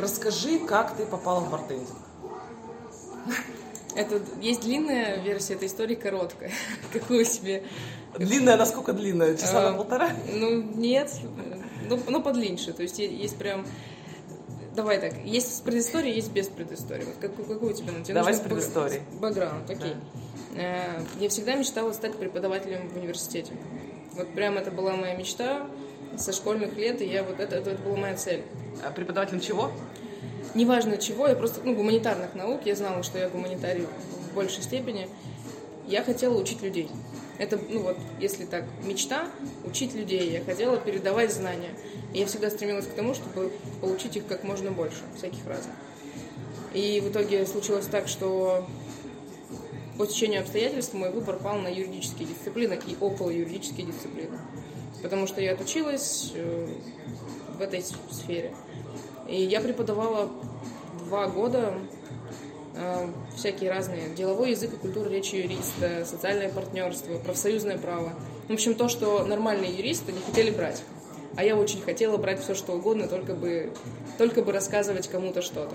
Расскажи, как ты попала в бартендинг. Это есть длинная версия этой истории, короткая. Какую себе? Длинная, насколько длинная? Часа А, на полтора? Ну, нет. Ну, ну подлиннее. То есть есть прям... Давай так, есть с предысторией, есть без предыстории. Вот как- какую тебе надо? Тебе Давай с предысторией. бэк- Бэкграунд, окей. Э, Я всегда мечтала стать преподавателем в университете. Вот прям это была моя мечта со школьных лет, и я вот это, это была моя цель. А преподавателем чего? Неважно чего, я просто, ну, гуманитарных наук, я знала, что я гуманитарий в большей степени. Я хотела учить людей. Это, ну вот, если так, мечта учить людей. Я хотела передавать знания. И я всегда стремилась к тому, чтобы получить их как можно больше, всяких разных. И в итоге случилось так, что по течению обстоятельств мой выбор пал на юридические дисциплины и около юридические дисциплины. Потому что я отучилась э, в этой сфере. И я преподавала два года э, всякие разные. Деловой язык и культура речи юриста, социальное партнерство, профсоюзное право. В общем, то, что нормальные юристы не хотели брать. А я очень хотела брать все, что угодно, только бы, только бы рассказывать кому-то что-то.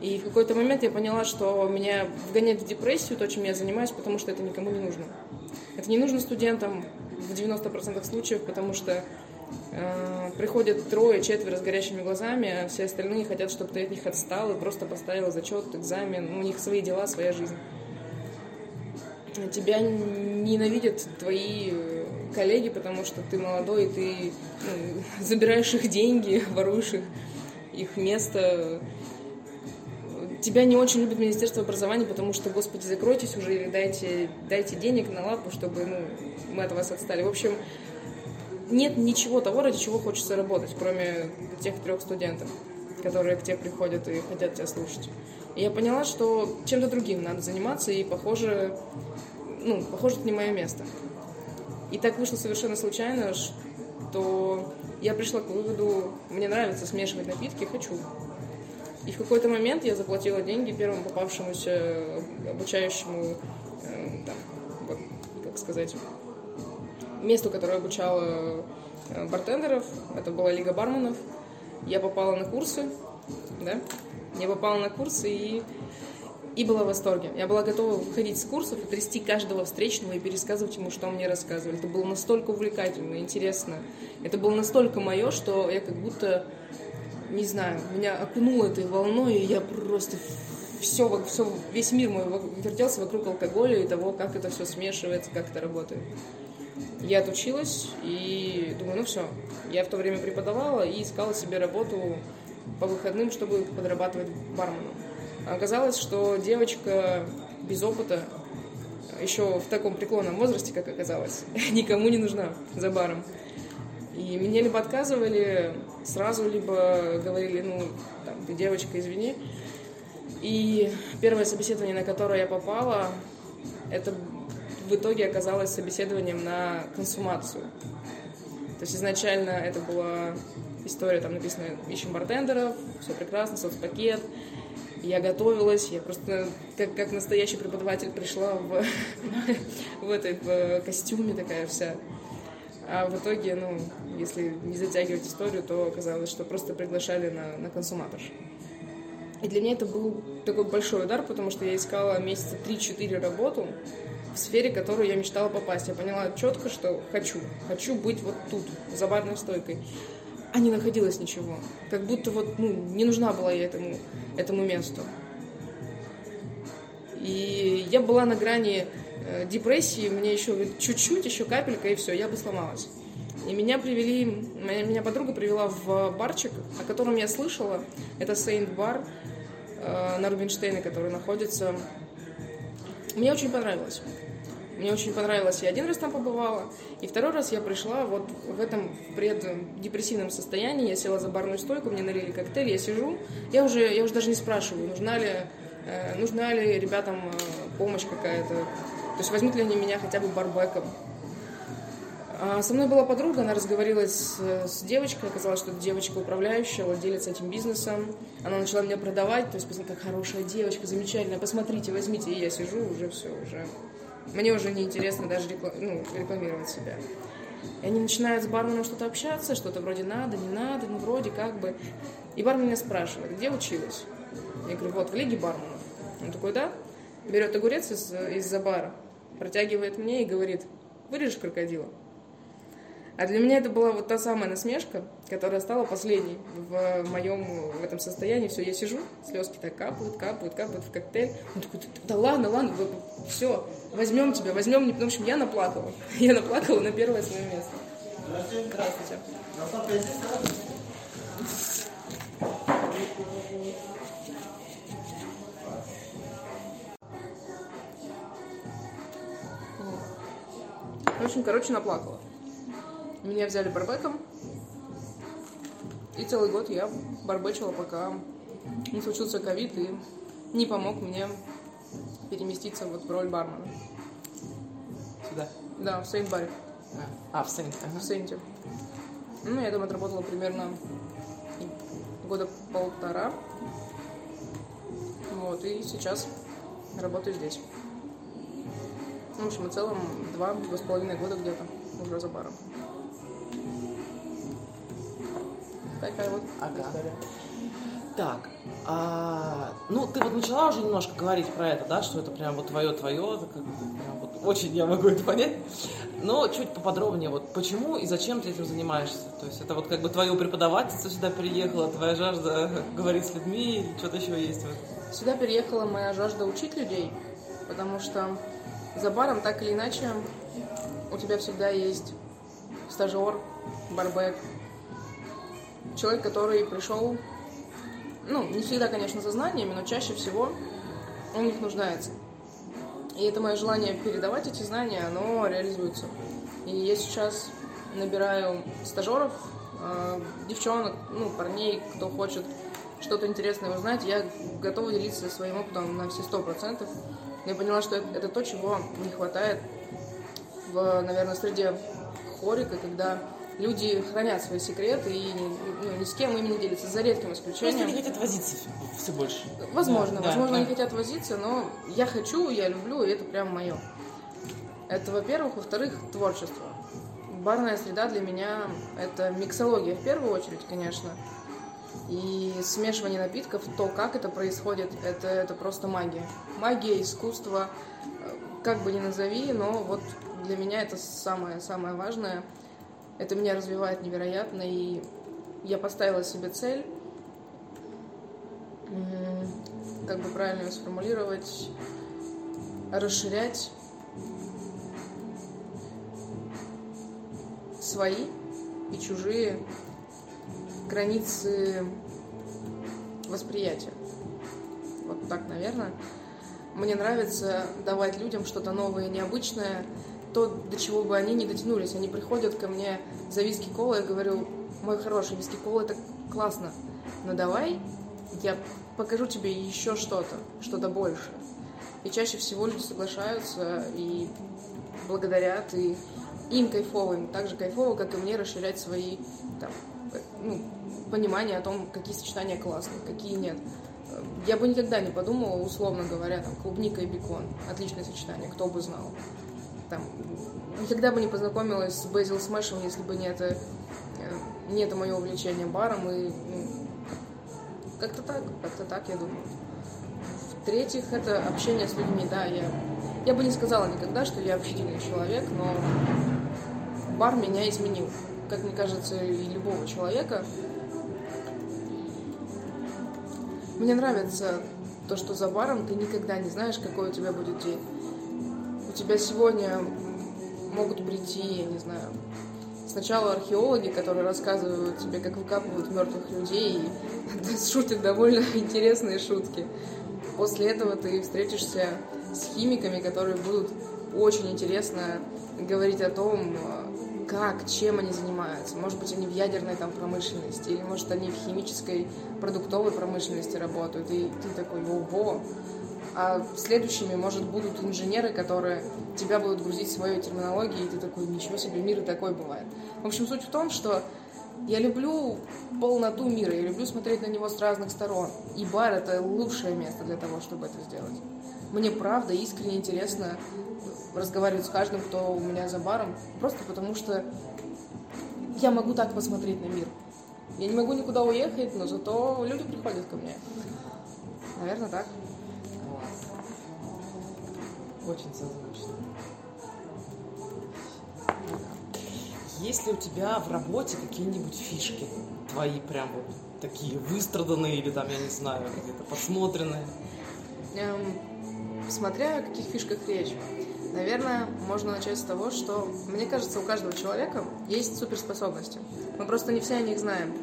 И в какой-то момент я поняла, что меня вгоняет в депрессию то, чем я занимаюсь, потому что это никому не нужно. Это не нужно студентам в 90% случаев, потому что э, приходят трое-четверо с горящими глазами, а все остальные хотят, чтобы ты от них отстал и просто поставил зачет, экзамен. Ну, У них свои дела, своя жизнь. Тебя ненавидят твои коллеги, потому что ты молодой, и ты ну, забираешь их деньги, воруешь их, их место, тебя не очень любит Министерство образования, потому что, господи, закройтесь уже или дайте, дайте денег на лапу, чтобы ну, мы от вас отстали. В общем, нет ничего того, ради чего хочется работать, кроме тех трех студентов, которые к тебе приходят и хотят тебя слушать. И я поняла, что чем-то другим надо заниматься, и, похоже, ну, похоже, это не мое место. И так вышло совершенно случайно, что я пришла к выводу, мне нравится смешивать напитки, хочу. И в какой-то момент я заплатила деньги первому попавшемуся обучающему, э, там, как сказать, месту, которое обучало э, бартендеров. Это была Лига барменов. Я попала на курсы, да, я попала на курсы и, и была в восторге. Я была готова выходить с курсов и трясти каждого встречного и пересказывать ему, что мне рассказывали. Это было настолько увлекательно, интересно. Это было настолько мое, что я как будто не знаю, меня окунуло этой волной, и я просто все, все, весь мир мой вертелся вокруг алкоголя и того, как это все смешивается, как это работает. Я отучилась и думаю, ну все. Я в то время преподавала и искала себе работу по выходным, чтобы подрабатывать барменом. А Оказалось, что девочка без опыта, еще в таком преклонном возрасте, как оказалось, никому не нужна за баром. И мне либо отказывали сразу, либо говорили, ну, там, ты девочка, извини. И первое собеседование, на которое я попала, это в итоге оказалось собеседованием на консумацию. То есть изначально это была история, там написано «Ищем бартендеров», все прекрасно, соцпакет. Я готовилась, я просто как, как настоящий преподаватель пришла в, в этой в костюме такая вся. А в итоге, ну, если не затягивать историю, то оказалось, что просто приглашали на, на консуматорш. И для меня это был такой большой удар, потому что я искала месяца 3-4 работу в сфере, в которую я мечтала попасть. Я поняла четко, что хочу. Хочу быть вот тут, за барной стойкой. А не находилось ничего. Как будто вот, ну, не нужна была я этому, этому месту. И я была на грани депрессии, мне еще чуть-чуть, еще капелька, и все, я бы сломалась. И меня привели, меня, подруга привела в барчик, о котором я слышала. Это Сейнт Бар э, на Рубинштейне, который находится. Мне очень понравилось. Мне очень понравилось. Я один раз там побывала, и второй раз я пришла вот в этом преддепрессивном состоянии. Я села за барную стойку, мне налили коктейль, я сижу. Я уже, я уже даже не спрашиваю, нужна ли, э, нужна ли ребятам э, помощь какая-то. То есть возьмут ли они меня хотя бы барбеком. А со мной была подруга, она разговорилась с, с девочкой, оказалось, что это девочка управляющая, владелец этим бизнесом. Она начала меня продавать, то есть как хорошая девочка, замечательная, посмотрите, возьмите. И я сижу, уже все, уже... Мне уже неинтересно даже реклам... ну, рекламировать себя. И они начинают с барменом что-то общаться, что-то вроде надо, не надо, ну вроде как бы. И бармен меня спрашивает, где училась? Я говорю, вот, в лиге бармена. Он такой, да? Берет огурец из, из-за бара, протягивает мне и говорит, вырежешь крокодила? А для меня это была вот та самая насмешка, которая стала последней в моем в этом состоянии. Все, я сижу, слезки так капают, капают, капают в коктейль. Он такой, да ладно, ладно, все, возьмем тебя, возьмем. В общем, я наплакала. Я наплакала на первое свое место. Здравствуйте. В общем, короче, наплакала. Меня взяли барбеком. И целый год я барбечила, пока не случился ковид и не помог мне переместиться вот в роль бармена. Сюда? Да, в Сейнт-Баре. А, в Сейнт. В Сейнте. Ну, я там отработала примерно года полтора. Вот, и сейчас работаю здесь. Ну, в общем, в целом два, два с половиной года где-то уже за баром. Такая вот Ага. история. Так, а, ну ты вот начала уже немножко говорить про это, да, что это прям вот твое, твое, вот очень я могу это понять. Но чуть поподробнее, вот почему и зачем ты этим занимаешься? То есть это вот как бы твое преподавательство сюда приехала, твоя жажда говорить с людьми или что-то еще есть? Вот? Сюда переехала моя жажда учить людей, потому что за баром так или иначе у тебя всегда есть стажер, барбек, человек, который пришел, ну, не всегда, конечно, за знаниями, но чаще всего он в них нуждается. И это мое желание передавать эти знания, оно реализуется. И я сейчас набираю стажеров, э, девчонок, ну, парней, кто хочет что-то интересное узнать, я готова делиться своим опытом на все сто процентов. Я поняла, что это, это то, чего не хватает в, наверное, среде хорика, когда люди хранят свои секреты и ну, ни с кем ими не делятся, за редким Просто исключением. не хотят возиться все больше. Возможно, Да, возможно, да, они да. хотят возиться, но я хочу, я люблю, и это прям мое. Это, во-первых. Во-вторых, творчество. Барная среда для меня — это миксология в первую очередь, конечно. И смешивание напитков, то, как это происходит, это, это просто магия. Магия, искусство, э, как бы ни назови, но вот для меня это самое-самое важное. Это меня развивает невероятно, и я поставила себе цель как бы правильно ее сформулировать, расширять свои и чужие границы восприятия. Вот так, наверное. Мне нравится давать людям что-то новое и необычное, то, до чего бы они не дотянулись. Они приходят ко мне за виски кола, я говорю, мой хороший виски кола, это классно, но давай я покажу тебе еще что-то, что-то большее. И чаще всего люди соглашаются и благодарят, и им кайфово, им так же кайфово, как и мне расширять свои там, э, ну, понимания о том, какие сочетания классные, какие нет. Э, Я бы никогда не подумала, условно говоря, там, клубника и бекон. Отличное сочетание, кто бы знал. Там, никогда бы не познакомилась с Бейзил Смэшем, если бы не это, э, не это мое увлечение баром. И, ну, как-то так, как-то так, я думаю. В-третьих, это общение с людьми, да, я, я бы не сказала никогда, что я общительный человек, но бар меня изменил. Как мне кажется, и любого человека. Мне нравится то, что за баром ты никогда не знаешь, какой у тебя будет день. У тебя сегодня могут прийти, я не знаю, сначала археологи, которые рассказывают тебе, как выкапывают мертвых людей, и шутят довольно интересные шутки. После этого ты встретишься с химиками, которые будут очень интересно говорить о том, как, чем они занимаются. Может быть, они в ядерной там промышленности, или может они в химической продуктовой промышленности работают, и ты такой, ого. А следующими, может, будут инженеры, которые тебя будут грузить своей терминологией, и ты такой, ничего себе, мир и такой бывает. В общем, суть в том, что я люблю полноту мира, я люблю смотреть на него с разных сторон. И бар — это лучшее место для того, чтобы это сделать. мне правда искренне интересно разговаривать с каждым, кто у меня за баром, просто потому что я могу так посмотреть на мир. Я не могу никуда уехать, но зато люди приходят ко мне. Наверное, так. Очень созвучно. Есть ли у тебя в работе какие-нибудь фишки твои прям вот такие выстраданные или там, я не знаю, где-то посмотренные? Эм, смотря о каких фишках речь. Наверное, можно начать с того, что, мне кажется, у каждого человека есть суперспособности. Мы просто не все о них знаем.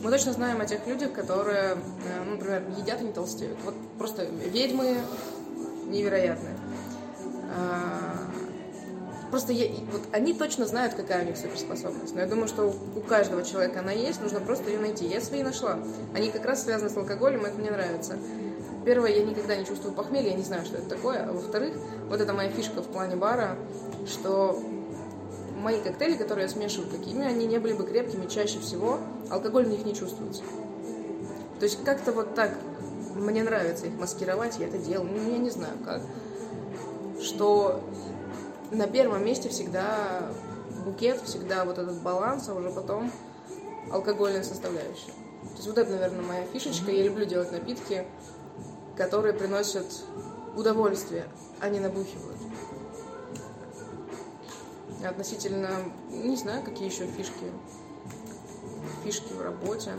Мы точно знаем о тех людях, которые, э, ну, например, едят и не толстеют. Вот просто ведьмы невероятные. А, просто я, вот они точно знают, какая у них суперспособность. Но я думаю, что у каждого человека она есть, нужно просто ее найти. Я свои нашла. Они как раз связаны с алкоголем, это мне нравится. Первое, я никогда не чувствую похмелья, я не знаю, что это такое. А во-вторых, вот это моя фишка в плане бара, что мои коктейли, которые я смешиваю, какими они не были бы крепкими, чаще всего алкоголь в них не чувствуется. То есть как-то вот так мне нравится их маскировать, я это делаю, ну, я не знаю как. Что на первом месте всегда букет, всегда вот этот баланс, а уже потом алкогольная составляющая. То есть вот это, наверное, моя фишечка. Я люблю делать напитки, которые приносят удовольствие, а не набухивают. Относительно, не знаю, какие еще фишки. Фишки в работе.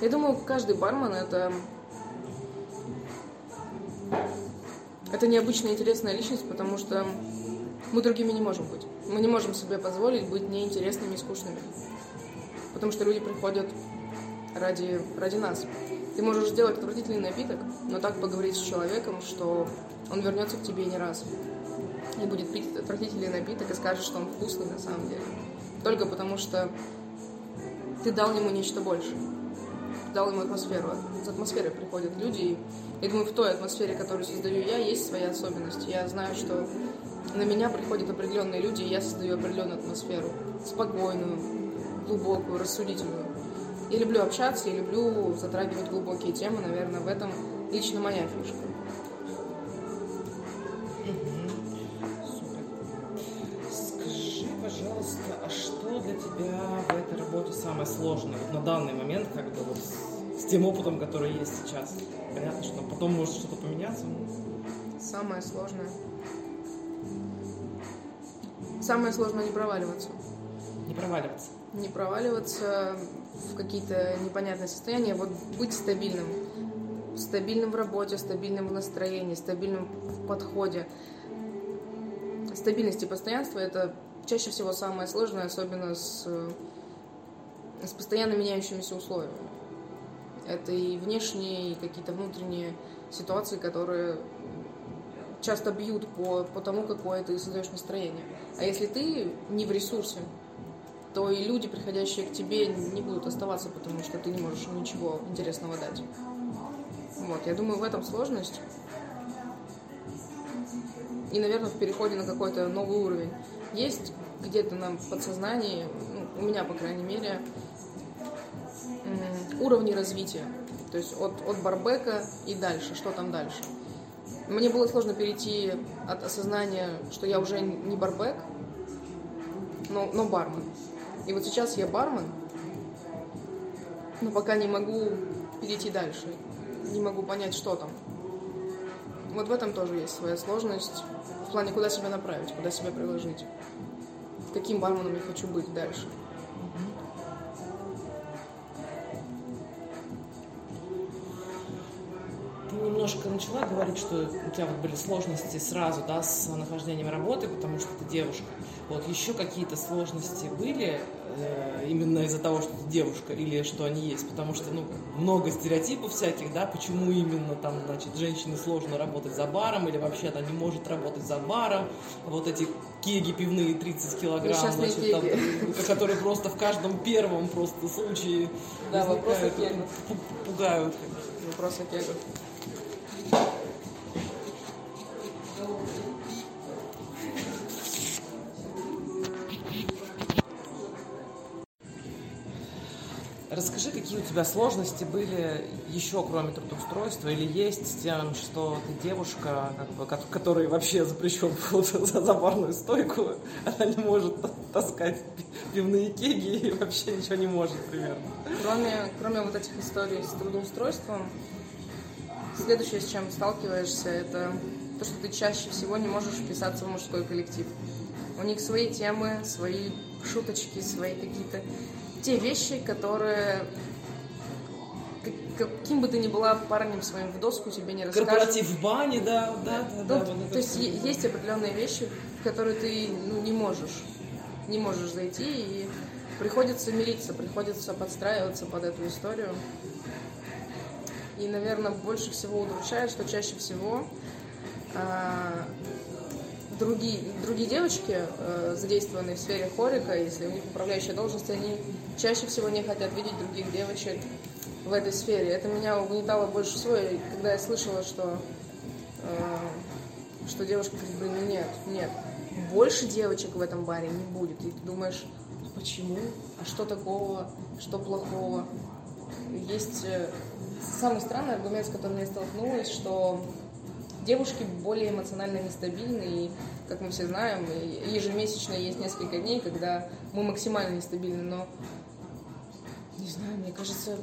Я думаю, каждый бармен это это необычная интересная личность, потому что мы другими не можем быть. Мы не можем себе позволить быть неинтересными и скучными. Потому что люди приходят ради, ради нас. Ты можешь сделать отвратительный напиток, но так поговорить с человеком, что он вернется к тебе не раз. И будет пить отвратительный напиток и скажет, что он вкусный на самом деле. Только потому что ты дал ему нечто больше. Дал ему атмосферу. С атмосферой приходят люди. И я думаю, в той атмосфере, которую создаю я, есть свои особенности. Я знаю, что на меня приходят определенные люди, и я создаю определенную атмосферу. Спокойную, глубокую, рассудительную. Я люблю общаться, я люблю затрагивать глубокие темы, наверное, в этом лично моя фишка. Скажи, пожалуйста, а что для тебя в этой работе самое сложное вот на данный момент, как бы вот с, с тем опытом, который есть сейчас? Понятно, что потом может что-то поменяться. Самое сложное. Самое сложное не проваливаться. Не проваливаться не проваливаться в какие-то непонятные состояния, вот быть стабильным. Стабильным в работе, стабильным в настроении, стабильным в подходе. Стабильность и постоянство – это чаще всего самое сложное, особенно с, с постоянно меняющимися условиями. Это и внешние, и какие-то внутренние ситуации, которые часто бьют по, по тому, какое ты создаешь настроение. А если ты не в ресурсе, то и люди, приходящие к тебе, не будут оставаться, потому что ты не можешь им ничего интересного дать. Вот, я думаю, в этом сложность. И, наверное, в переходе на какой-то новый уровень. Есть где-то на подсознании, ну, у меня, по крайней мере, уровни развития. То есть от, от барбека и дальше, что там дальше. Мне было сложно перейти от осознания, что я уже не барбек, но, но бармен. И вот сейчас я бармен, но пока не могу перейти дальше, не могу понять, что там. Вот в этом тоже есть своя сложность, в плане, куда себя направить, куда себя приложить, каким барменом я хочу быть дальше. Немножко начала говорить, что у тебя вот были сложности сразу, да, с нахождением работы, потому что ты девушка. Вот еще какие-то сложности были э, именно из-за того, что ты девушка, или что они есть? Потому что, ну, много стереотипов всяких, да, почему именно там, значит, женщине сложно работать за баром, или вообще она не может работать за баром. Вот эти кеги пивные 30 килограмм, значит, там, которые просто в каждом первом просто случае да, вопросы пугают. Вопросы кегов. Какие у тебя сложности были еще, кроме трудоустройства, или есть с тем, что ты девушка, как бы, которой вообще запрещен за, за барную стойку, она не может таскать пивные кеги и вообще ничего не может, примерно. Кроме, кроме вот этих историй с трудоустройством, следующее, с чем сталкиваешься, это то, что ты чаще всего не можешь вписаться в мужской коллектив. У них свои темы, свои шуточки, свои какие-то те вещи, которые каким бы ты ни была парнем своим в доску, тебе не расскажут. Корпоратив в бане, да, да, да. да, да вот то есть есть определенные вещи, в которые ты ну, не можешь, не можешь зайти, и приходится мириться, приходится подстраиваться под эту историю. И, наверное, больше всего удручает, что чаще всего а, другие, другие девочки, э, задействованные в сфере хорика, если у них управляющая должность, они чаще всего не хотят видеть других девочек в этой сфере. Это меня угнетало больше всего, когда я слышала, что, э, что девушка говорит, блин, ну нет, нет, больше девочек в этом баре не будет. И ты думаешь, почему? А что такого? Что плохого? Есть э, самый странный аргумент, с которым я столкнулась, что девушки более эмоционально нестабильны, и, как мы все знаем, ежемесячно есть несколько дней, когда мы максимально нестабильны, но не знаю, мне кажется,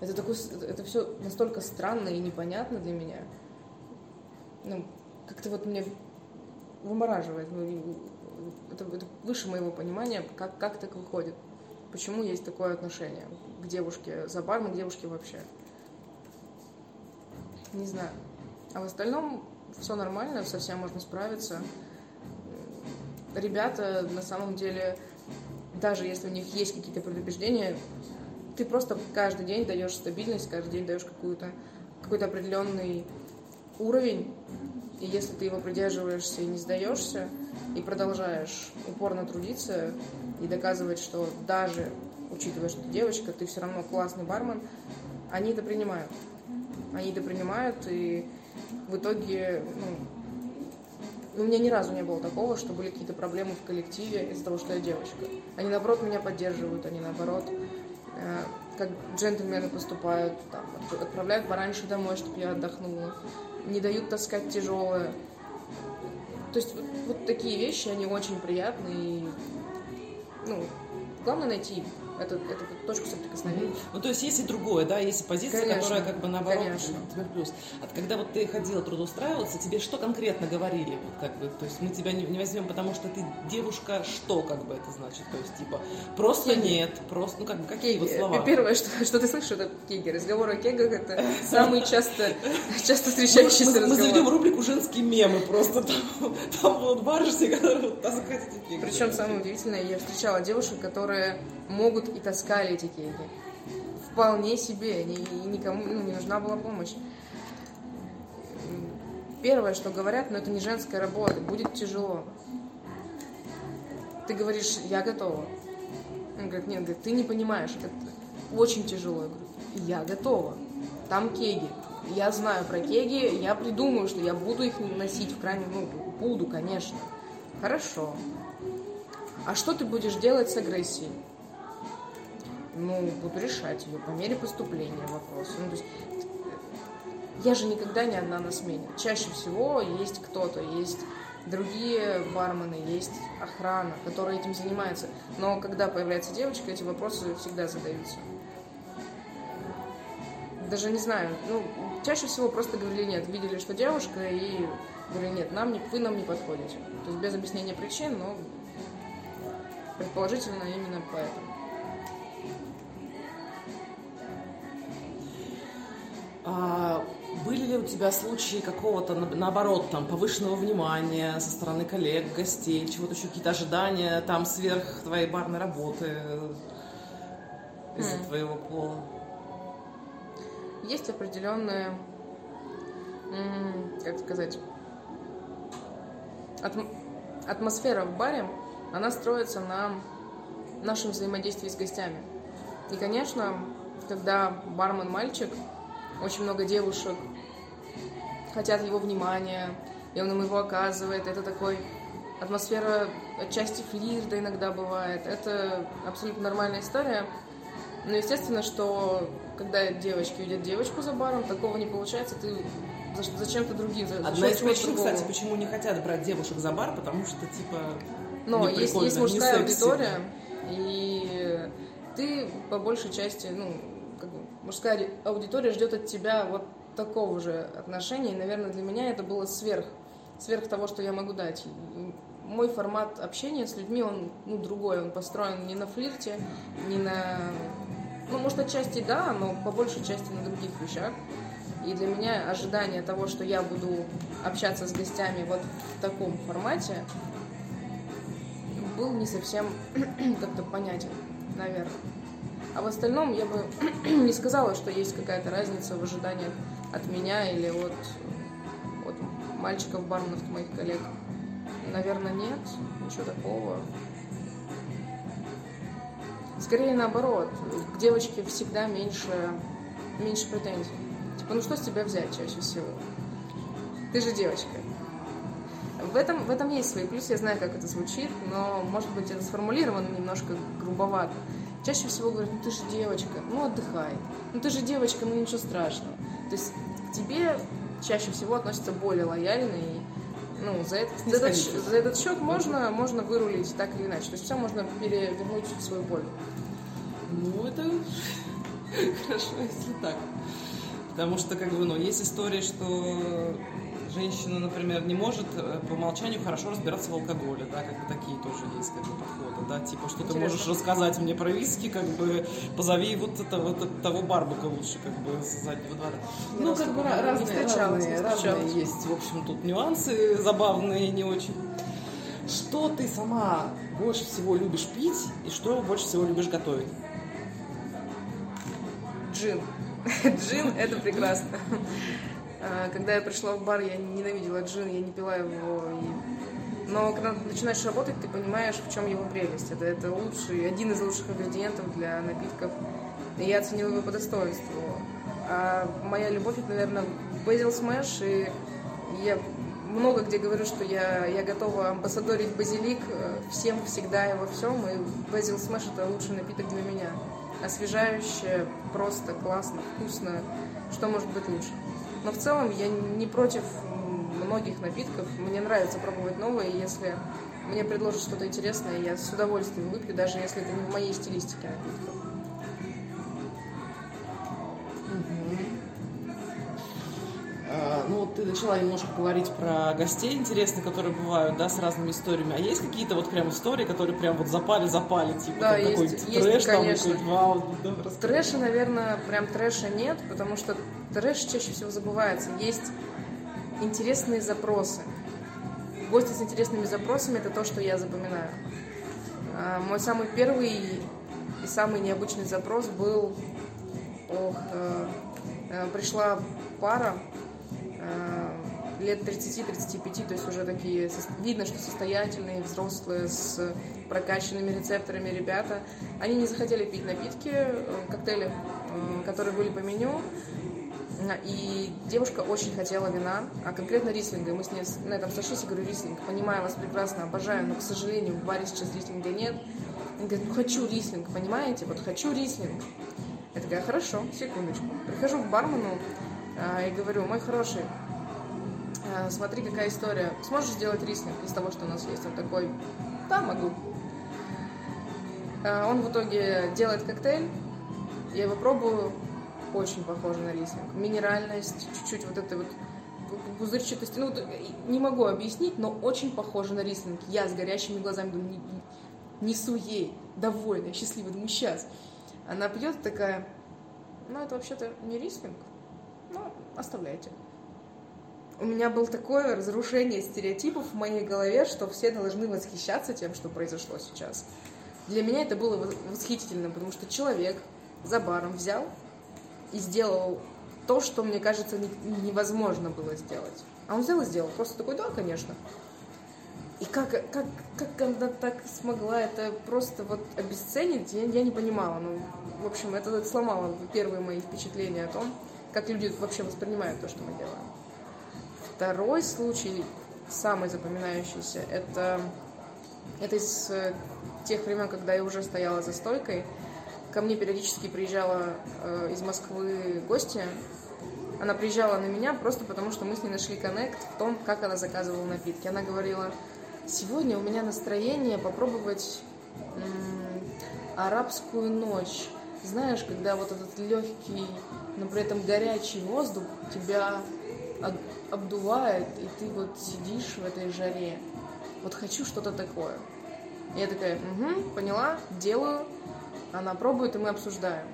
это, такой, это все настолько странно и непонятно для меня. Ну, как-то вот мне вымораживает. Ну, это, это выше моего понимания, как, как так выходит. Почему есть такое отношение к девушке за баром, к девушке вообще. Не знаю. А в остальном все нормально, со всем можно справиться. Ребята, на самом деле, даже если у них есть какие-то предубеждения, ты просто каждый день даешь стабильность, каждый день даешь какую-то какой-то определенный уровень, и если ты его придерживаешься и не сдаешься, и продолжаешь упорно трудиться и доказывать, что даже учитывая, что ты девочка, ты все равно классный бармен, они это принимают. Они это принимают, и в итоге, ну, у меня ни разу не было такого, что были какие-то проблемы в коллективе из-за того, что я девочка. Они, наоборот, меня поддерживают, они, наоборот, как джентльмены поступают, там, отправляют пораньше домой, чтобы я отдохнула, не дают таскать тяжелое. То есть вот, вот такие вещи, они очень приятные. И, ну, главное найти это, это точку соприкосновения. Ну, то есть есть и другое, да, есть и позиция, Конечно. которая как бы наоборот Конечно. тебе плюс. А когда вот ты ходила трудоустраиваться, тебе что конкретно говорили? Вот как бы, то есть мы тебя не, не возьмем, потому что ты девушка, что как бы это значит? То есть типа просто Кеги. нет, просто, ну как бы какие вот слова? Первое, что, что ты слышишь, это кеги. Разговор о кегах это самый часто, часто встречающийся мы, мы, мы разговор. заведем рубрику «Женские мемы» просто. Там, там будут барышни, которые вот таскают эти кеги. Причем самое удивительное, я встречала девушек, которые могут и таскали эти кеги. Вполне себе, ни- и никому ну, не нужна была помощь. Первое, что говорят, но это не женская работа, будет тяжело. Ты говоришь, я готова. Он говорит, нет, говорит, ты не понимаешь, это очень тяжело. Я говорю, я готова. Там кеги. Я знаю про кеги, я придумаю, что я буду их носить в крайнем, ну, буду, конечно. Хорошо. А что ты будешь делать с агрессией? Ну, буду решать ее по мере поступления вопроса. Ну, то есть, я же никогда не одна на смене. Чаще всего есть кто-то, есть другие бармены, есть охрана, которая этим занимается. Но когда появляется девочка, эти вопросы всегда задаются. Даже не знаю, ну, чаще всего просто говорили нет, видели, что девушка, и говорили нет, нам не, вы нам не подходите. То есть без объяснения причин, но предположительно именно поэтому. А были ли у тебя случаи какого-то, на- наоборот, там, повышенного внимания со стороны коллег, гостей, чего-то еще, какие-то ожидания там сверх твоей барной работы из-за Хм. твоего пола? Есть определенная, м, как сказать, атм- атмосфера в баре, она строится на нашем взаимодействии с гостями. И, конечно, когда бармен мальчик, очень много девушек хотят его внимания, и он им его оказывает. Это такой атмосфера отчасти флирта иногда бывает. Это абсолютно нормальная история. Но естественно, что когда девочки видят девочку за баром, такого не получается, ты зачем-то другим. Одна из причин, кстати, почему не хотят брать девушек за бар, потому что, типа, Но есть, есть мужская аудитория, и ты по большей части, ну, мужская аудитория ждет от тебя вот такого же отношения, и, наверное, для меня это было сверх, сверх того, что я могу дать. Мой формат общения с людьми, он ну, другой, он построен не на флирте, не на... Ну, может, отчасти да, но по большей части на других вещах. И для меня ожидание того, что я буду общаться с гостями вот в таком формате, был не совсем как-то понятен, наверное. А в остальном я бы не сказала, что есть какая-то разница в ожиданиях от меня или от, от мальчиков, барменов, моих коллег. Наверное, нет, ничего такого. Скорее наоборот, к девочке всегда меньше, меньше претензий. Типа, ну что с тебя взять чаще всего? Ты же девочка. В этом, в этом есть свои плюсы, я знаю, как это звучит, но, может быть, это сформулировано немножко грубовато. Чаще всего говорят, ну ты же девочка, ну отдыхай. Ну ты же девочка, ну ничего страшного. То есть к тебе чаще всего относятся более лояльно и ну, за, этот, за, этот, за этот счет можно, можно вырулить так или иначе. То есть все можно перевернуть в свою пользу. Ну, это хорошо, если так. Потому что, как бы, ну, есть история, что женщина, например, не может э, по умолчанию хорошо разбираться в алкоголе, да, как бы такие тоже есть как бы подходы, да, типа, что Интересно. ты можешь рассказать мне про виски, как бы, позови вот, это, вот того барбака лучше, как бы, с заднего двора. Ну, как бы разные, разные, разные есть, в общем, тут нюансы забавные, не очень. Что ты сама больше всего любишь пить и что больше всего любишь готовить? Джин. Джин – это прекрасно. А, когда я пришла в бар, я ненавидела джин, я не пила его. И... Но когда начинаешь работать, ты понимаешь, в чем его прелесть. Это, это лучший, один из лучших ингредиентов для напитков. И я оценила его по достоинству. А моя любовь, это, наверное, базил смэш. И я много где говорю, что я, я готова амбассадорить базилик э, всем, всегда и во всем. И базил смэш это лучший напиток для меня освежающее, просто классно, вкусно. Что может быть лучше? Но в целом я не против многих напитков. Мне нравится пробовать новые. Если мне предложат что-то интересное, я с удовольствием выпью, даже если это не в моей стилистике напитков. Ну, ты начала немножко говорить про гостей интересных, которые бывают, да, с разными историями. А есть какие-то вот прям истории, которые прям вот запали-запали, типа да, есть, какой-то есть, трэш конечно. там, вау, да, Трэша, наверное, прям трэша нет, потому что трэш чаще всего забывается. Есть интересные запросы. Гости с интересными запросами – это то, что я запоминаю. А, мой самый первый и самый необычный запрос был, ох, э, э, пришла пара, лет 30-35, то есть уже такие, видно, что состоятельные, взрослые, с прокачанными рецепторами ребята. Они не захотели пить напитки, э, коктейли, э, которые были по меню, и девушка очень хотела вина, а конкретно рислинга. Мы с ней на этом сошлись, и говорю, рислинг, понимаю вас прекрасно, обожаю, но, к сожалению, в баре сейчас рислинга нет. Он говорит, ну хочу рислинг, понимаете, вот хочу рислинг. Я такая, хорошо, секундочку. Прихожу к бармену, и говорю, мой хороший, а, смотри, какая история. Сможешь сделать рислинг из того, что у нас есть? Он такой, да, могу. А, он в итоге делает коктейль, я его пробую, очень похоже на рислинг. Минеральность, чуть-чуть вот этой вот пузырчатости. Ну, не могу объяснить, но очень похоже на рислинг. Я с горящими глазами думаю, несу ей, довольная, счастливая, думаю, сейчас. Она пьет такая, ну, это вообще-то не рислинг, оставляйте. У меня было такое разрушение стереотипов в моей голове, что все должны восхищаться тем, что произошло сейчас. Для меня это было восхитительно, потому что человек за баром взял и сделал то, что, мне кажется, невозможно было сделать. А он взял и сделал. Просто такой, да, конечно. И как, как, как она так смогла это просто вот обесценить, я, я не понимала. Ну, в общем, это, это сломало первые мои впечатления о том, как люди вообще воспринимают то, что мы делаем. Второй случай, самый запоминающийся, это, это из э, тех времен, когда я уже стояла за стойкой. ко мне периодически приезжала э, из Москвы гостья. Она приезжала на меня просто потому, что мы с ней нашли коннект в том, как она заказывала напитки. Она говорила, сегодня у меня настроение попробовать м, арабскую ночь. Знаешь, когда вот этот легкий, но при этом горячий воздух тебя обдувает, и ты вот сидишь в этой жаре. Вот хочу что-то такое. Я такая, угу, поняла, делаю. Она пробует, и мы обсуждаем.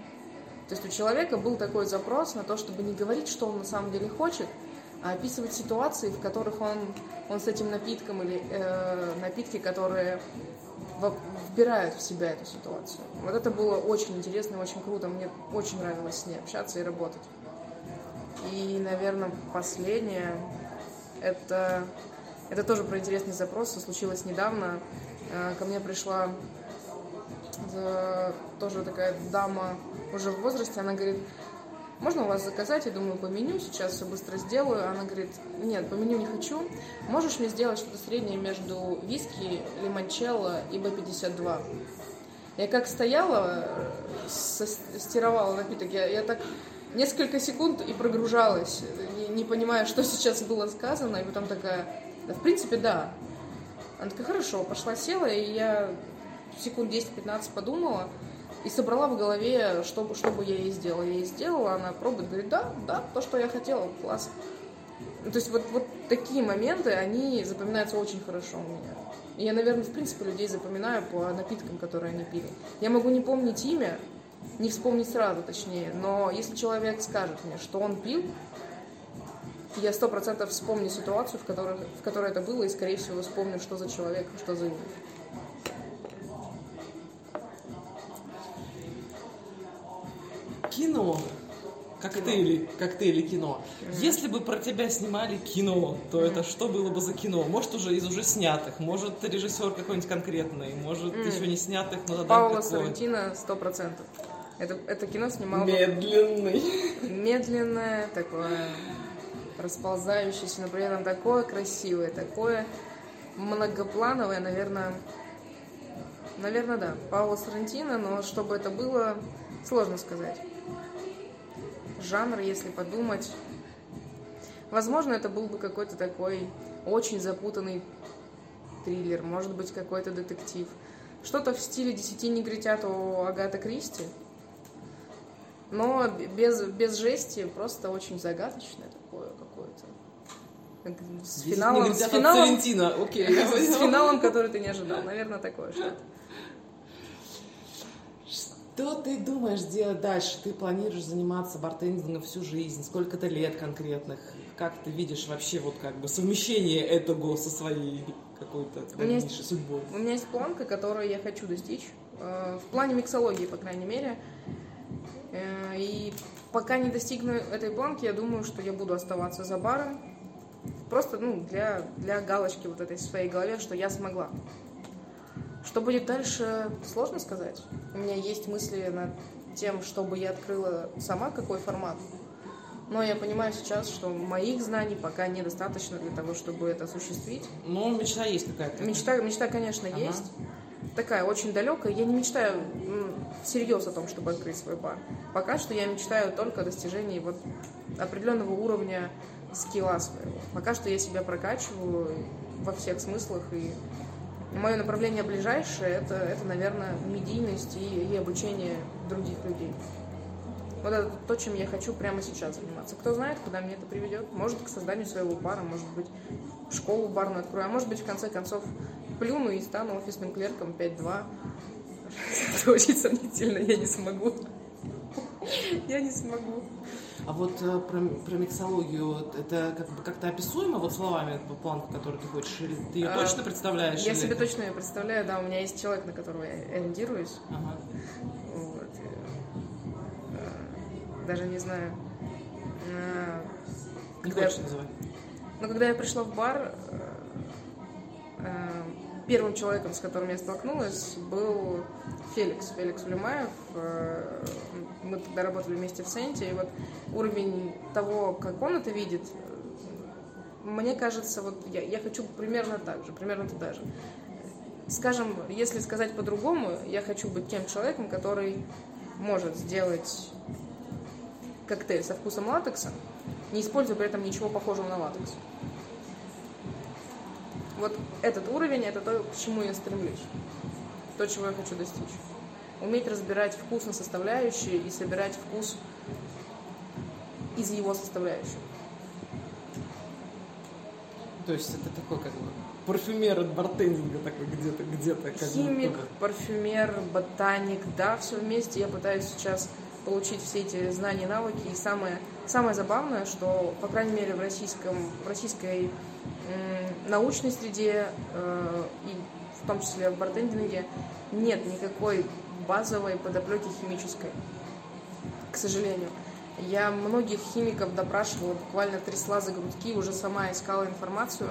То есть у человека был такой запрос на то, чтобы не говорить, что он на самом деле хочет, а описывать ситуации, в которых он, он с этим напитком или э, напитки, которые вбирают в себя эту ситуацию. Вот это было очень интересно и очень круто. Мне очень нравилось с ней общаться и работать. И, наверное, последнее, это, это тоже про интересный запрос, случилось недавно. Э, ко мне пришла тоже такая дама уже в возрасте, она говорит, можно у вас заказать? Я думаю, по меню сейчас все быстро сделаю. Она говорит, нет, по меню не хочу. Можешь мне сделать что-то среднее между виски, лимончелло и Б-52? Я как стояла, стировала напиток, я, я так несколько секунд и прогружалась, не, не понимая, что сейчас было сказано, и потом такая, да, в принципе, да. Она такая, хорошо, пошла села, и я секунд 10-15 подумала и собрала в голове, что, что бы я ей сделала. Я ей сделала, она пробует, говорит, да, да, то, что я хотела, класс. Ну, то есть вот, вот такие моменты, они запоминаются очень хорошо у меня. И я, наверное, в принципе, людей запоминаю по напиткам, которые они пили. Я могу не помнить имя, не вспомнить сразу, точнее, но если человек скажет мне, что он пил, я сто процентов вспомню ситуацию, в которой, в которой это было, и, скорее всего, вспомню, что за человек, что за имя. Кино. Коктейли, коктейли кино. Если бы про тебя снимали кино, то это что было бы за кино? Может, уже из уже снятых, может, режиссер какой-нибудь конкретный, может, mm. еще не снятых, но тогда Паула Сарантино, сто процентов. Это, это кино снимал... Медленный. Медленное, такое расползающееся, но при этом такое красивое, такое многоплановое, наверное... Наверное, да, Паула Сарантино, но чтобы это было, сложно сказать. Жанр, если подумать... Возможно, это был бы какой-то такой очень запутанный триллер, может быть, какой-то детектив. Что-то в стиле «Десяти негритят» у Агаты Кристи – но без, без жести, просто очень загадочное такое какое-то. С финалом, с финалом, Окей, с финалом, который ты не ожидал. Наверное, такое что-то. Что ты думаешь делать дальше? Ты планируешь заниматься бартендингом всю жизнь? Сколько-то лет конкретных? Как ты видишь вообще вот как бы совмещение этого со своей какой-то дальнейшей судьбой? У меня есть планка, которую я хочу достичь. Э, в плане миксологии, по крайней мере. Э, и пока не достигну этой планки, я думаю, что я буду оставаться за баром. Просто ну, для, для галочки вот этой в своей голове, что я смогла. Что будет дальше, сложно сказать. У меня есть мысли над тем, чтобы я открыла сама, какой формат. Но я понимаю сейчас, что моих знаний пока недостаточно для того, чтобы это осуществить. Но мечта есть какая-то. Мечта, мечта конечно, ага. есть. Такая очень далекая. Я не мечтаю всерьез о том, чтобы открыть свой бар. Пока что я мечтаю только о достижении вот определенного уровня скилла своего. Пока что я себя прокачиваю во всех смыслах, и мое направление ближайшее это, это наверное, медийность и, и обучение других людей. Вот это то, чем я хочу прямо сейчас заниматься. Кто знает, куда мне это приведет. Может, к созданию своего бара, может быть, школу барную открою, а может быть, в конце концов, плюну и стану офисным клерком 5-2 это очень сомнительно, я не смогу. Я не смогу. А вот э, про, про миксологию, это как бы как-то описуемо вот словами планку, которую ты хочешь, или ты ее а, точно представляешь? Я или... себе точно ее представляю, да, у меня есть человек, на которого я ориентируюсь. Ага. Вот. Э, даже не знаю. Не хочешь я... называть? Но когда я пришла в бар, э, первым человеком, с которым я столкнулась, был Феликс, Феликс Улюмаев. Э, мы тогда работали вместе в Сенте, и вот уровень того, как он это видит, мне кажется, вот я, я хочу примерно так же, примерно туда же. Скажем, если сказать по-другому, я хочу быть тем человеком, который может сделать коктейль со вкусом латекса, не используя при этом ничего похожего на латекс. Вот этот уровень, это то, к чему я стремлюсь. То, чего я хочу достичь. Уметь разбирать вкус на составляющие и собирать вкус из его составляющих. То есть это такой как бы парфюмер от бартендинга такой где-то, где-то. Как Химик, парфюмер, ботаник, да, все вместе. Я пытаюсь сейчас получить все эти знания, навыки. И самое, самое забавное, что, по крайней мере, в, российском, в российской научной среде э, и в том числе в бартендинге нет никакой базовой подоплеки химической, к сожалению. Я многих химиков допрашивала, буквально трясла за грудки, уже сама искала информацию.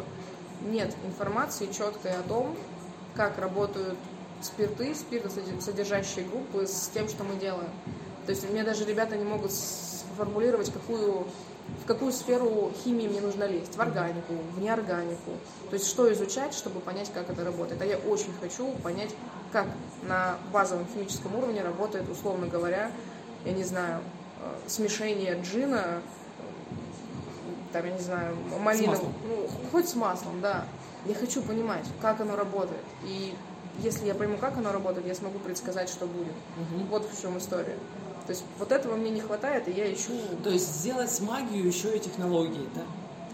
Нет информации четкой о том, как работают спирты, спиртосодержащие группы с тем, что мы делаем. То есть мне даже ребята не могут сформулировать, какую, в какую сферу химии мне нужно лезть. В органику, в неорганику. То есть что изучать, чтобы понять, как это работает. А я очень хочу понять, как на базовом химическом уровне работает, условно говоря, я не знаю, э, смешение джина, там, я не знаю, малинового, ну, хоть с маслом, да. Я хочу понимать, как оно работает. И если я пойму, как оно работает, я смогу предсказать, что будет. Угу. Вот в чем история. То есть вот этого мне не хватает, и я ищу... То есть сделать магию еще и технологии, да?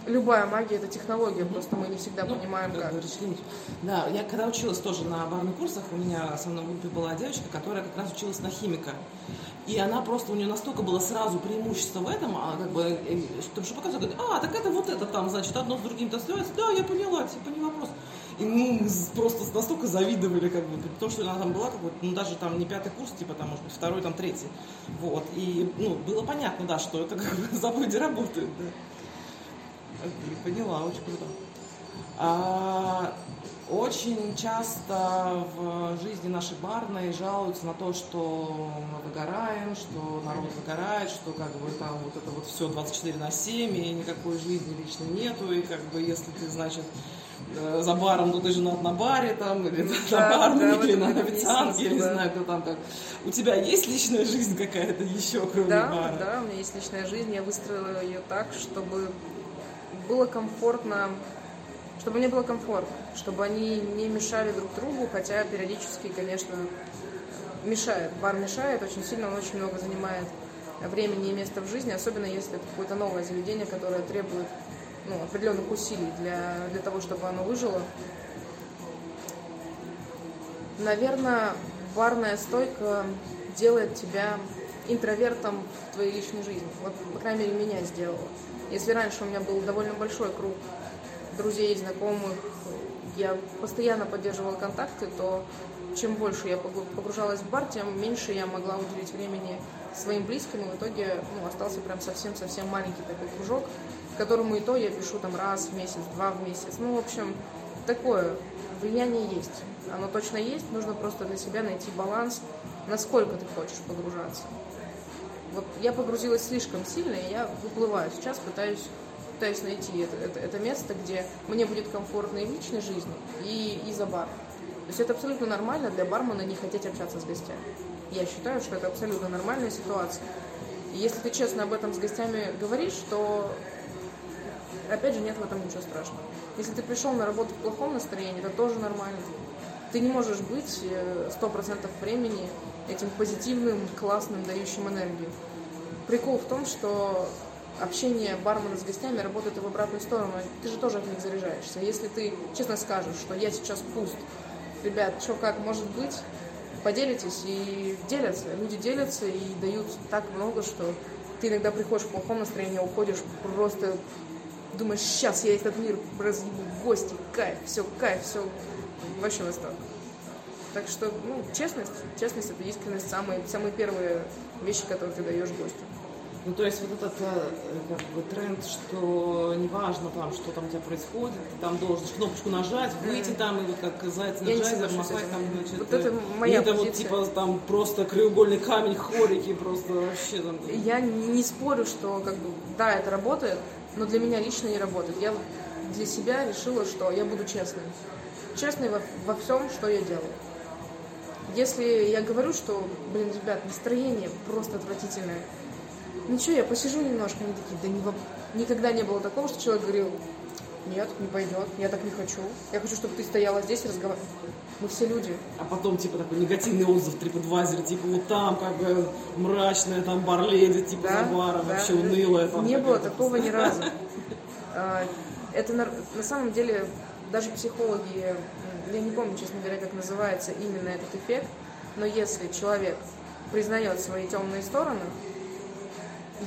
Любая магия это технология, mm-hmm. просто мы не всегда ну, понимаем, как. Да, я когда училась тоже на барных курсах, у меня со мной в группе была девочка, которая как раз училась на химика. И она просто, у нее настолько было сразу преимущество в этом, а как бы, э, чтобы что показывать, говорит, а, так это вот это там, значит, одно с другим-то сливается, да, я поняла, типа, не вопрос. И мы просто настолько завидовали, как бы, потому что она там была какой-то, ну, даже там не пятый курс, типа, там, может быть, второй, там, третий. Вот. И, ну, было понятно, да, что это как бы заводе работает, да. Поняла, очень круто. А, очень часто в жизни нашей барной жалуются на то, что мы выгораем, что народ выгорает, что как бы там вот это вот все 24 на 7, и никакой жизни лично нету, и как бы если ты, значит, за баром, то ты женат на баре там, или да, на барной, да, или на официантке, я не знаю, кто там как. У тебя есть личная жизнь какая-то еще, кроме да, бара? Да, у меня есть личная жизнь, я выстроила ее так, чтобы было комфортно, чтобы мне было комфортно, чтобы они не мешали друг другу, хотя периодически, конечно, мешает. Бар мешает очень сильно, он очень много занимает времени и места в жизни, особенно если это какое-то новое заведение, которое требует ну, определенных усилий для, для того, чтобы оно выжило. Наверное, барная стойка делает тебя интровертом в твоей личной жизни. Вот, по крайней мере, меня сделала. Если раньше у меня был довольно большой круг друзей, знакомых, я постоянно поддерживала контакты, то чем больше я погружалась в бар, тем меньше я могла уделить времени своим близким, и в итоге ну, остался прям совсем-совсем маленький такой кружок, которому и то я пишу там раз в месяц, два в месяц. Ну, в общем, такое влияние есть. Оно точно есть, нужно просто для себя найти баланс, насколько ты хочешь погружаться. Вот я погрузилась слишком сильно, и я выплываю. Сейчас пытаюсь, пытаюсь найти это, это, это место, где мне будет комфортно и в личной жизни, и, и за бар. То есть это абсолютно нормально для бармена не хотеть общаться с гостями. Я считаю, что это абсолютно нормальная ситуация. И если ты честно об этом с гостями говоришь, то опять же нет в этом ничего страшного. Если ты пришел на работу в плохом настроении, это тоже нормально. Ты не можешь быть э, сто процентов времени этим позитивным, классным, дающим энергию. Прикол в том, что общение бармена с гостями работает в обратную сторону. Ты же тоже от них заряжаешься. Если ты честно скажешь, что я сейчас пуст, ребят, что как может быть, поделитесь и делятся. Люди делятся и дают так много, что ты иногда приходишь в плохом настроении, уходишь просто думаешь, сейчас я этот мир разъебу, гости, кайф, все, кайф, все, вообще восторг. Так что, ну, честность, честность это искренность, самые, самые первые вещи, которые ты даешь гостю. Ну, то есть вот этот э, как бы, тренд, что неважно там, что там у тебя происходит, ты там должен кнопочку нажать, выйти там, и вот как заяц на джайзер, махать там, значит, вот это моя это позиция. вот типа там просто краеугольный камень, хорики, просто вообще там. Я не спорю, что как бы, да, это работает, но для меня лично не работает. Я для себя решила, что я буду честной. Честной во, во всем, что я делаю. Если я говорю, что, блин, ребят, настроение просто отвратительное, что, я посижу немножко, они такие, да не, никогда не было такого, что человек говорил, нет, не пойдет, я так не хочу. Я хочу, чтобы ты стояла здесь и разговаривала. Мы все люди. А потом, типа, такой негативный отзыв TripAdvisor, типа, вот там, как бы, мрачная, там, барледи, типа, Да, за баром, да. вообще унылая. Там, Не было такого ни разу. А, Это на, на самом деле даже психологи, я не помню, честно говоря, как называется именно этот эффект, но если человек признает свои темные стороны,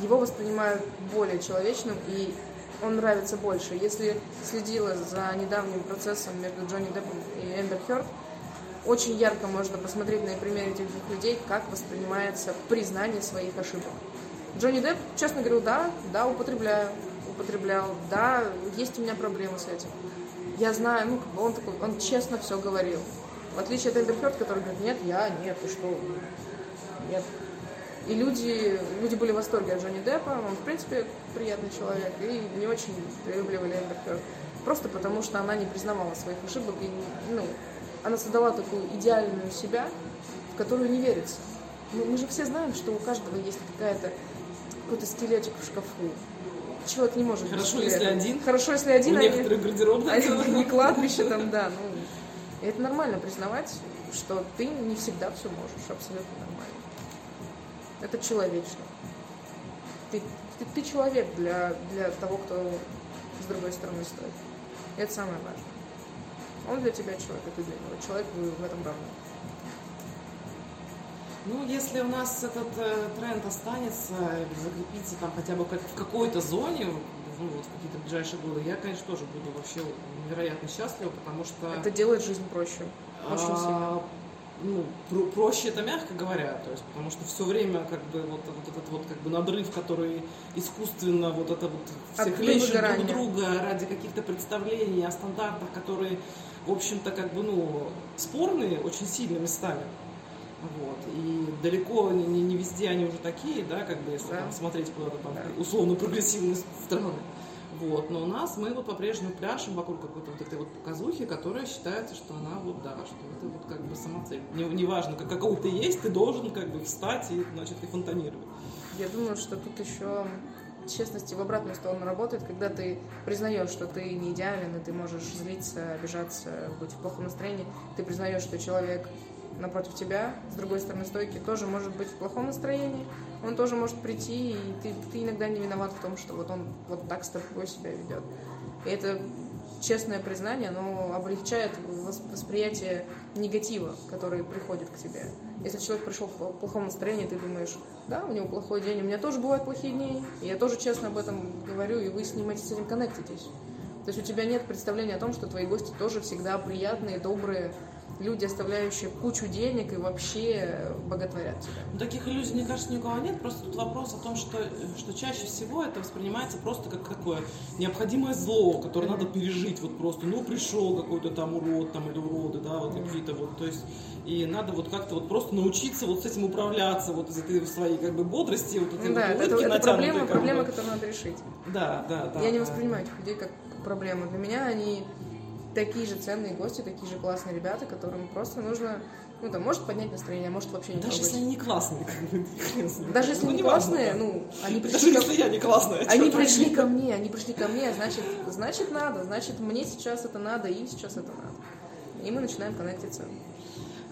его воспринимают более человечным и он нравится больше. Если следила за недавним процессом между Джонни Деппом и Эмбер Хёрд, очень ярко можно посмотреть на примере этих двух людей, как воспринимается признание своих ошибок. Джонни Депп честно говорил, да, да, употребляю, употреблял, да, есть у меня проблемы с этим. Я знаю, ну, он такой, он честно все говорил. В отличие от Эмбер Хёрд, который говорит, нет, я, нет, ты что, нет. И люди, люди были в восторге от Джонни Деппа, он, в принципе, приятный человек, и не очень любливали Эмбер Хёрд. Просто потому, что она не признавала своих ошибок, и, ну, она создала такую идеальную себя, в которую не верится. Мы, мы же все знаем, что у каждого есть какая-то какой-то скелетик в шкафу. Человек не может быть Хорошо, скелетом. если один. Хорошо, если один, У не- некоторых гардеробных. а не кладбище там, да. Ну, и это нормально признавать, что ты не всегда все можешь, абсолютно нормально. Это человечно. Ты, ты, ты человек для, для того, кто с другой стороны стоит. И это самое важное. Он для тебя человек, а ты для него человек, в этом равны. Ну, если у нас этот э, тренд останется, закрепится там хотя бы как в какой-то зоне, ну, вот в какие-то ближайшие годы, я, конечно, тоже буду вообще невероятно счастлива, потому что... Это делает жизнь проще. Очень а, сильно. Ну, про- проще это мягко говоря, то есть, потому что все время как бы вот, вот этот вот как бы надрыв, который искусственно вот это вот все От клещут друг друга ради каких-то представлений о стандартах, которые, в общем-то, как бы, ну, спорные очень сильно местами. Вот. И далеко не, не- не везде они уже такие, да, как бы, если Да. там смотреть куда-то там Да. условно прогрессивные страны. Вот. Но у нас мы вот по-прежнему пляшем вокруг какой-то вот этой вот показухи, которая считается, что она вот да, что это вот как бы самоцель. Не, неважно, как, какого ты есть, ты должен как бы встать и, значит, и фонтанировать. Я думаю, что тут еще честности в обратную сторону работает, когда ты признаешь, что ты не идеален, и ты можешь злиться, обижаться, быть в плохом настроении, ты признаешь, что человек напротив тебя, с другой стороны стойки, тоже может быть в плохом настроении, он тоже может прийти, и ты, ты иногда не виноват в том, что вот он вот так с тобой себя ведет. И это честное признание, оно облегчает вос- восприятие негатива, который приходит к тебе. Если человек пришел в плохом настроении, ты думаешь, да, у него плохой день, у меня тоже бывают плохие дни, и я тоже честно об этом говорю, и вы с ним с этим коннектитесь. То есть у тебя нет представления о том, что твои гости тоже всегда приятные, добрые люди, оставляющие кучу денег и вообще боготворят тебя. Ну, таких иллюзий, мне кажется, ни у кого нет. Просто тут вопрос о том, что, э, что чаще всего это воспринимается просто как такое необходимое зло, которое надо пережить. Вот просто, ну, пришел какой-то там урод там, или уроды, да, вот какие-то вот. То есть, и надо вот как-то вот просто научиться вот с этим управляться, вот из этой своей как бы бодрости, вот этой Ну да, вот это, это проблема, как бы. проблема, которую надо решить. Да, да, да. я не да. воспринимаю этих людей как проблему. Для меня они такие же ценные гости, такие же классные ребята, которым просто нужно, ну там, может поднять настроение, а может вообще не Даже трогать. если они не классные, как бы. Даже если Ну, они неважно, классные, да. ну, они Даже пришли ко если я не классная. Они пришли ко мне, они пришли ко мне, значит, значит надо, значит мне сейчас это надо, и им сейчас это надо. И мы начинаем коннектиться.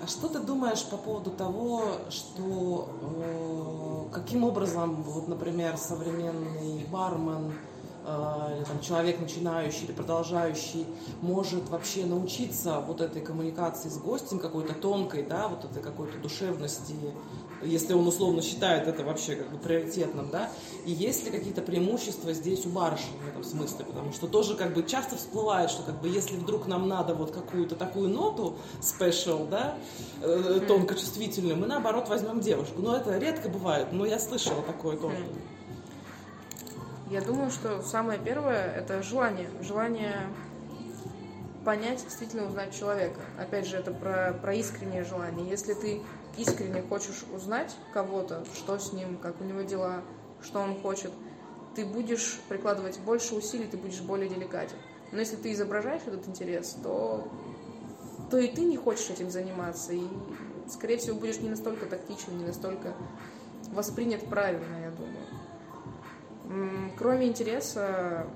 А что ты думаешь по поводу того, что э, каким образом, вот, например, современный бармен или там, человек начинающий или продолжающий может вообще научиться вот этой коммуникации с гостем какой-то тонкой, да, вот этой какой-то душевности, если он условно считает это вообще как бы приоритетным, да, и есть ли какие-то преимущества здесь у барыши в этом смысле, потому что тоже как бы часто всплывает, что как бы если вдруг нам надо вот какую-то такую ноту special, да, э, тонко чувствительную, мы наоборот возьмем девушку, но это редко бывает, но я слышала такое тоже. Я думаю, что самое первое это желание. Желание понять, действительно узнать человека. Опять же, это про, про искреннее желание. Если ты искренне хочешь узнать кого-то, что с ним, как у него дела, что он хочет, ты будешь прикладывать больше усилий, ты будешь более деликатен. Но если ты изображаешь этот интерес, то, то и ты не хочешь этим заниматься. И скорее всего, будешь не настолько тактичен, не настолько воспринят правильно, я думаю. Кроме интереса,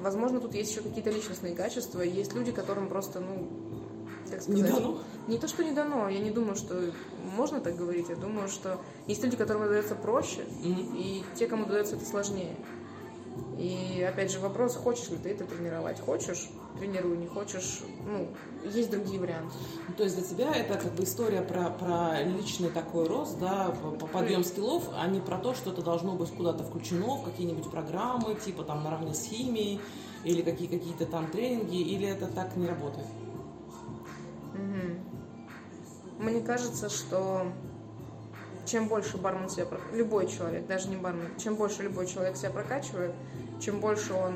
возможно, тут есть еще какие-то личностные качества. Есть люди, которым просто, ну, как сказать... Не дано? Не то, что не дано, я не думаю, что можно так говорить. Я думаю, что есть люди, которым дается проще, Мгм. и те, кому дается это сложнее. И опять же вопрос, хочешь ли ты это тренировать. Хочешь, тренируй, не хочешь, ну, есть другие варианты. Ну, То есть для тебя это как бы история про, про личный такой рост, да, по- по- подъем скиллов, а не про то, что это должно быть куда-то включено в какие-нибудь программы, типа там наравне с химией, или какие, какие-то там тренинги, или это так не работает? Мне кажется, что чем больше бармен себя, любой человек, даже не бармен, чем больше любой человек себя прокачивает, чем больше он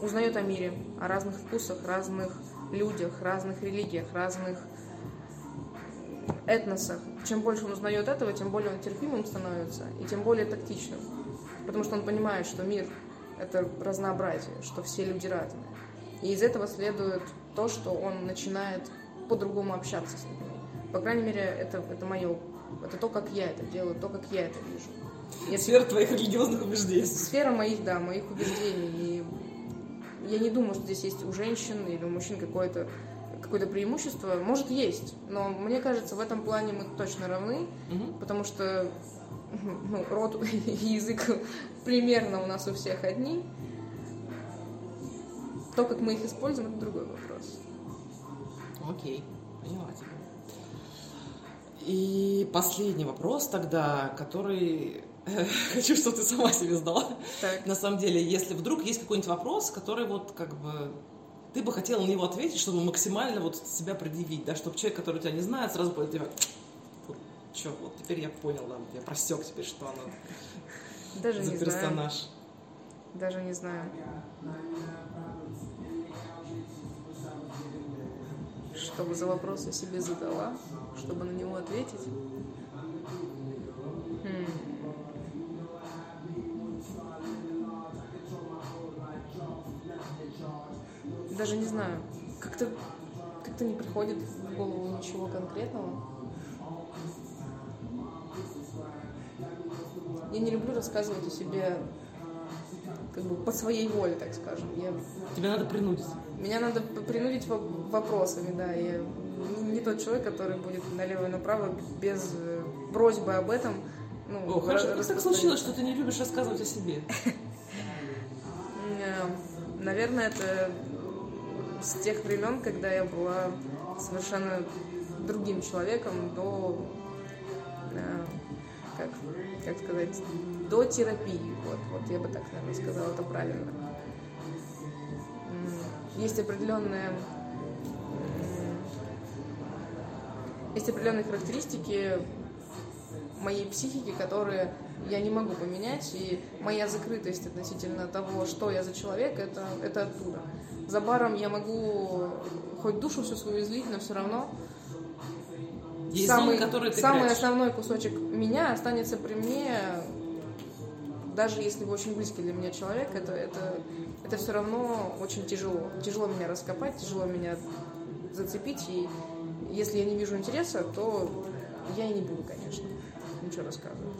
узнает о мире, о разных вкусах, разных людях, разных религиях, разных этносах, чем больше он узнает этого, тем более он терпимым становится и тем более тактичным. Потому что он понимает, что мир — это разнообразие, что все люди разные. И из этого следует то, что он начинает по-другому общаться с людьми. По крайней мере, это, это мое, это то, как я это делаю, то, как я это вижу. Если Сфера твоих религиозных убеждений. сфера моих, да, моих убеждений. И я не думаю, что здесь есть у женщин или у мужчин какое-то какое-то преимущество. Может, есть, но мне кажется, в этом плане мы точно равны, Мгм. потому что ну, рот и язык примерно у нас у всех одни. То, как мы их используем, это другой вопрос. Окей, поняла тебя. И последний вопрос тогда, который хочу, чтобы ты сама себе задала. Так. На самом деле, если вдруг есть какой-нибудь вопрос, который вот как бы ты бы хотела на него ответить, чтобы максимально вот себя предъявить, да, чтобы человек, который тебя не знает, сразу понял тебя, вот, чё, вот теперь я понял, да, я просек теперь, что она Даже за не знаю. персонаж. Даже не знаю. Что бы за вопрос я себе задала, чтобы на него ответить? Хм. Даже не знаю. Как-то как-то не приходит в голову ничего конкретного. Я не люблю рассказывать о себе как бы по своей воле, так скажем. Я, Тебе надо принудить. меня надо принудить во- вопросами, да. Я не, тот человек, который будет налево и направо без э, просьбы об этом. Ну, О, хорошо, как так случилось, что ты не любишь рассказывать о себе? Э, Наверное, это с тех времен, когда я была совершенно другим человеком до, э, как, как сказать, до терапии. Вот, вот я бы так, наверное, сказала это правильно. Есть определенные есть определенные характеристики моей психики, которые я не могу поменять, и моя закрытость относительно того, что я за человек, это, это оттуда. За баром я могу хоть душу всю свою излить, но все равно Есть самый, которые ты самый прячешь. основной кусочек меня останется при мне, даже если вы очень близкий для меня человек, это, это, это все равно очень тяжело. Тяжело меня раскопать, тяжело меня зацепить, и если я не вижу интереса, то я и не буду, конечно, ничего рассказывать.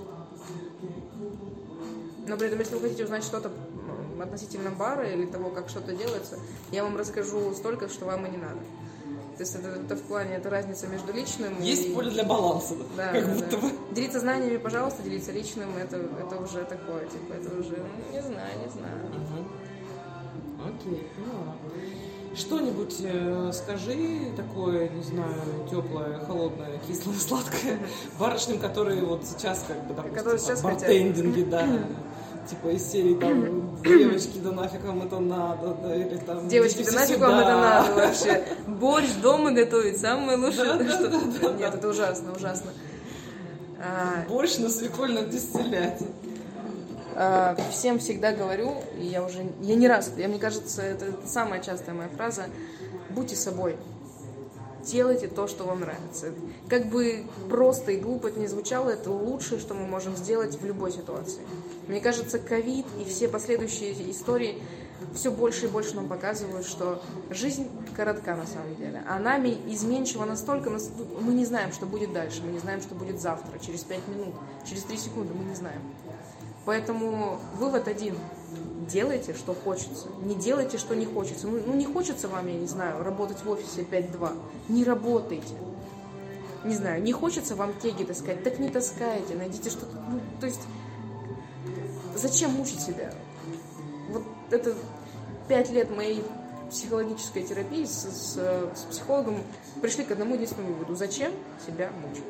Но при этом, если вы хотите узнать что-то относительно бара или того, как что-то делается, я вам расскажу столько, что вам и не надо. То есть это, это в плане, это разница между личным и... Есть поле для баланса, Да, как да, будто да. бы. Делиться знаниями, пожалуйста, делиться личным, это, это уже такое, типа, это уже, ну, не знаю, не знаю. Мгм. Окей, поняла. Что-нибудь э, скажи такое, не знаю, теплое, холодное, кислое, сладкое барышням, которые вот сейчас как бы, допустим, сейчас там, хотят. бартендинги, да, типа из серии там девочки, да нафиг вам это надо, да, или там Девочки, да нафиг сюда. вам это надо вообще? Борщ дома готовить, самое лучшее, что... Нет, это ужасно, ужасно. А, Борщ на свекольном дистилляте. А, всем всегда говорю, и я уже, я не раз, я, мне кажется, это самая частая моя фраза, будьте собой. делайте то, что вам нравится. Как бы просто и глупо это не звучало, это лучшее, что мы можем сделать в любой ситуации. Мне кажется, ковид и все последующие истории все больше и больше нам показывают, что жизнь коротка на самом деле. А нами изменчива настолько, мы не знаем, что будет дальше, мы не знаем, что будет завтра, через пять минут, через три секунды, мы не знаем. Поэтому вывод один. Делайте, что хочется. Не делайте, что не хочется. Ну, ну не хочется вам, я не знаю, работать в офисе 5-2. Не работайте. Не знаю, не хочется вам теги таскать, так не таскайте. Найдите что-то... Ну, то есть, зачем мучить себя? Вот это пять лет моей психологической терапии с, с, с психологом пришли к одному единственному выводу. Зачем себя мучить?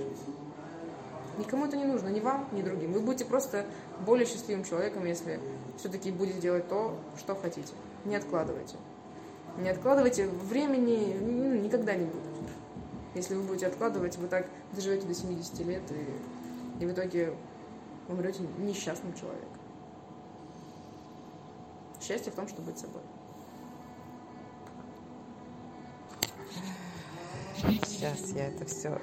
Никому это не нужно, ни вам, ни другим. Вы будете просто более счастливым человеком, если все-таки будете делать то, что хотите. Не откладывайте. Не откладывайте, времени ну, никогда не будет. Если вы будете откладывать, вы так доживете до 70 лет и, и в итоге умрете несчастным человеком. Счастье в том, чтобы быть собой. Сейчас я это все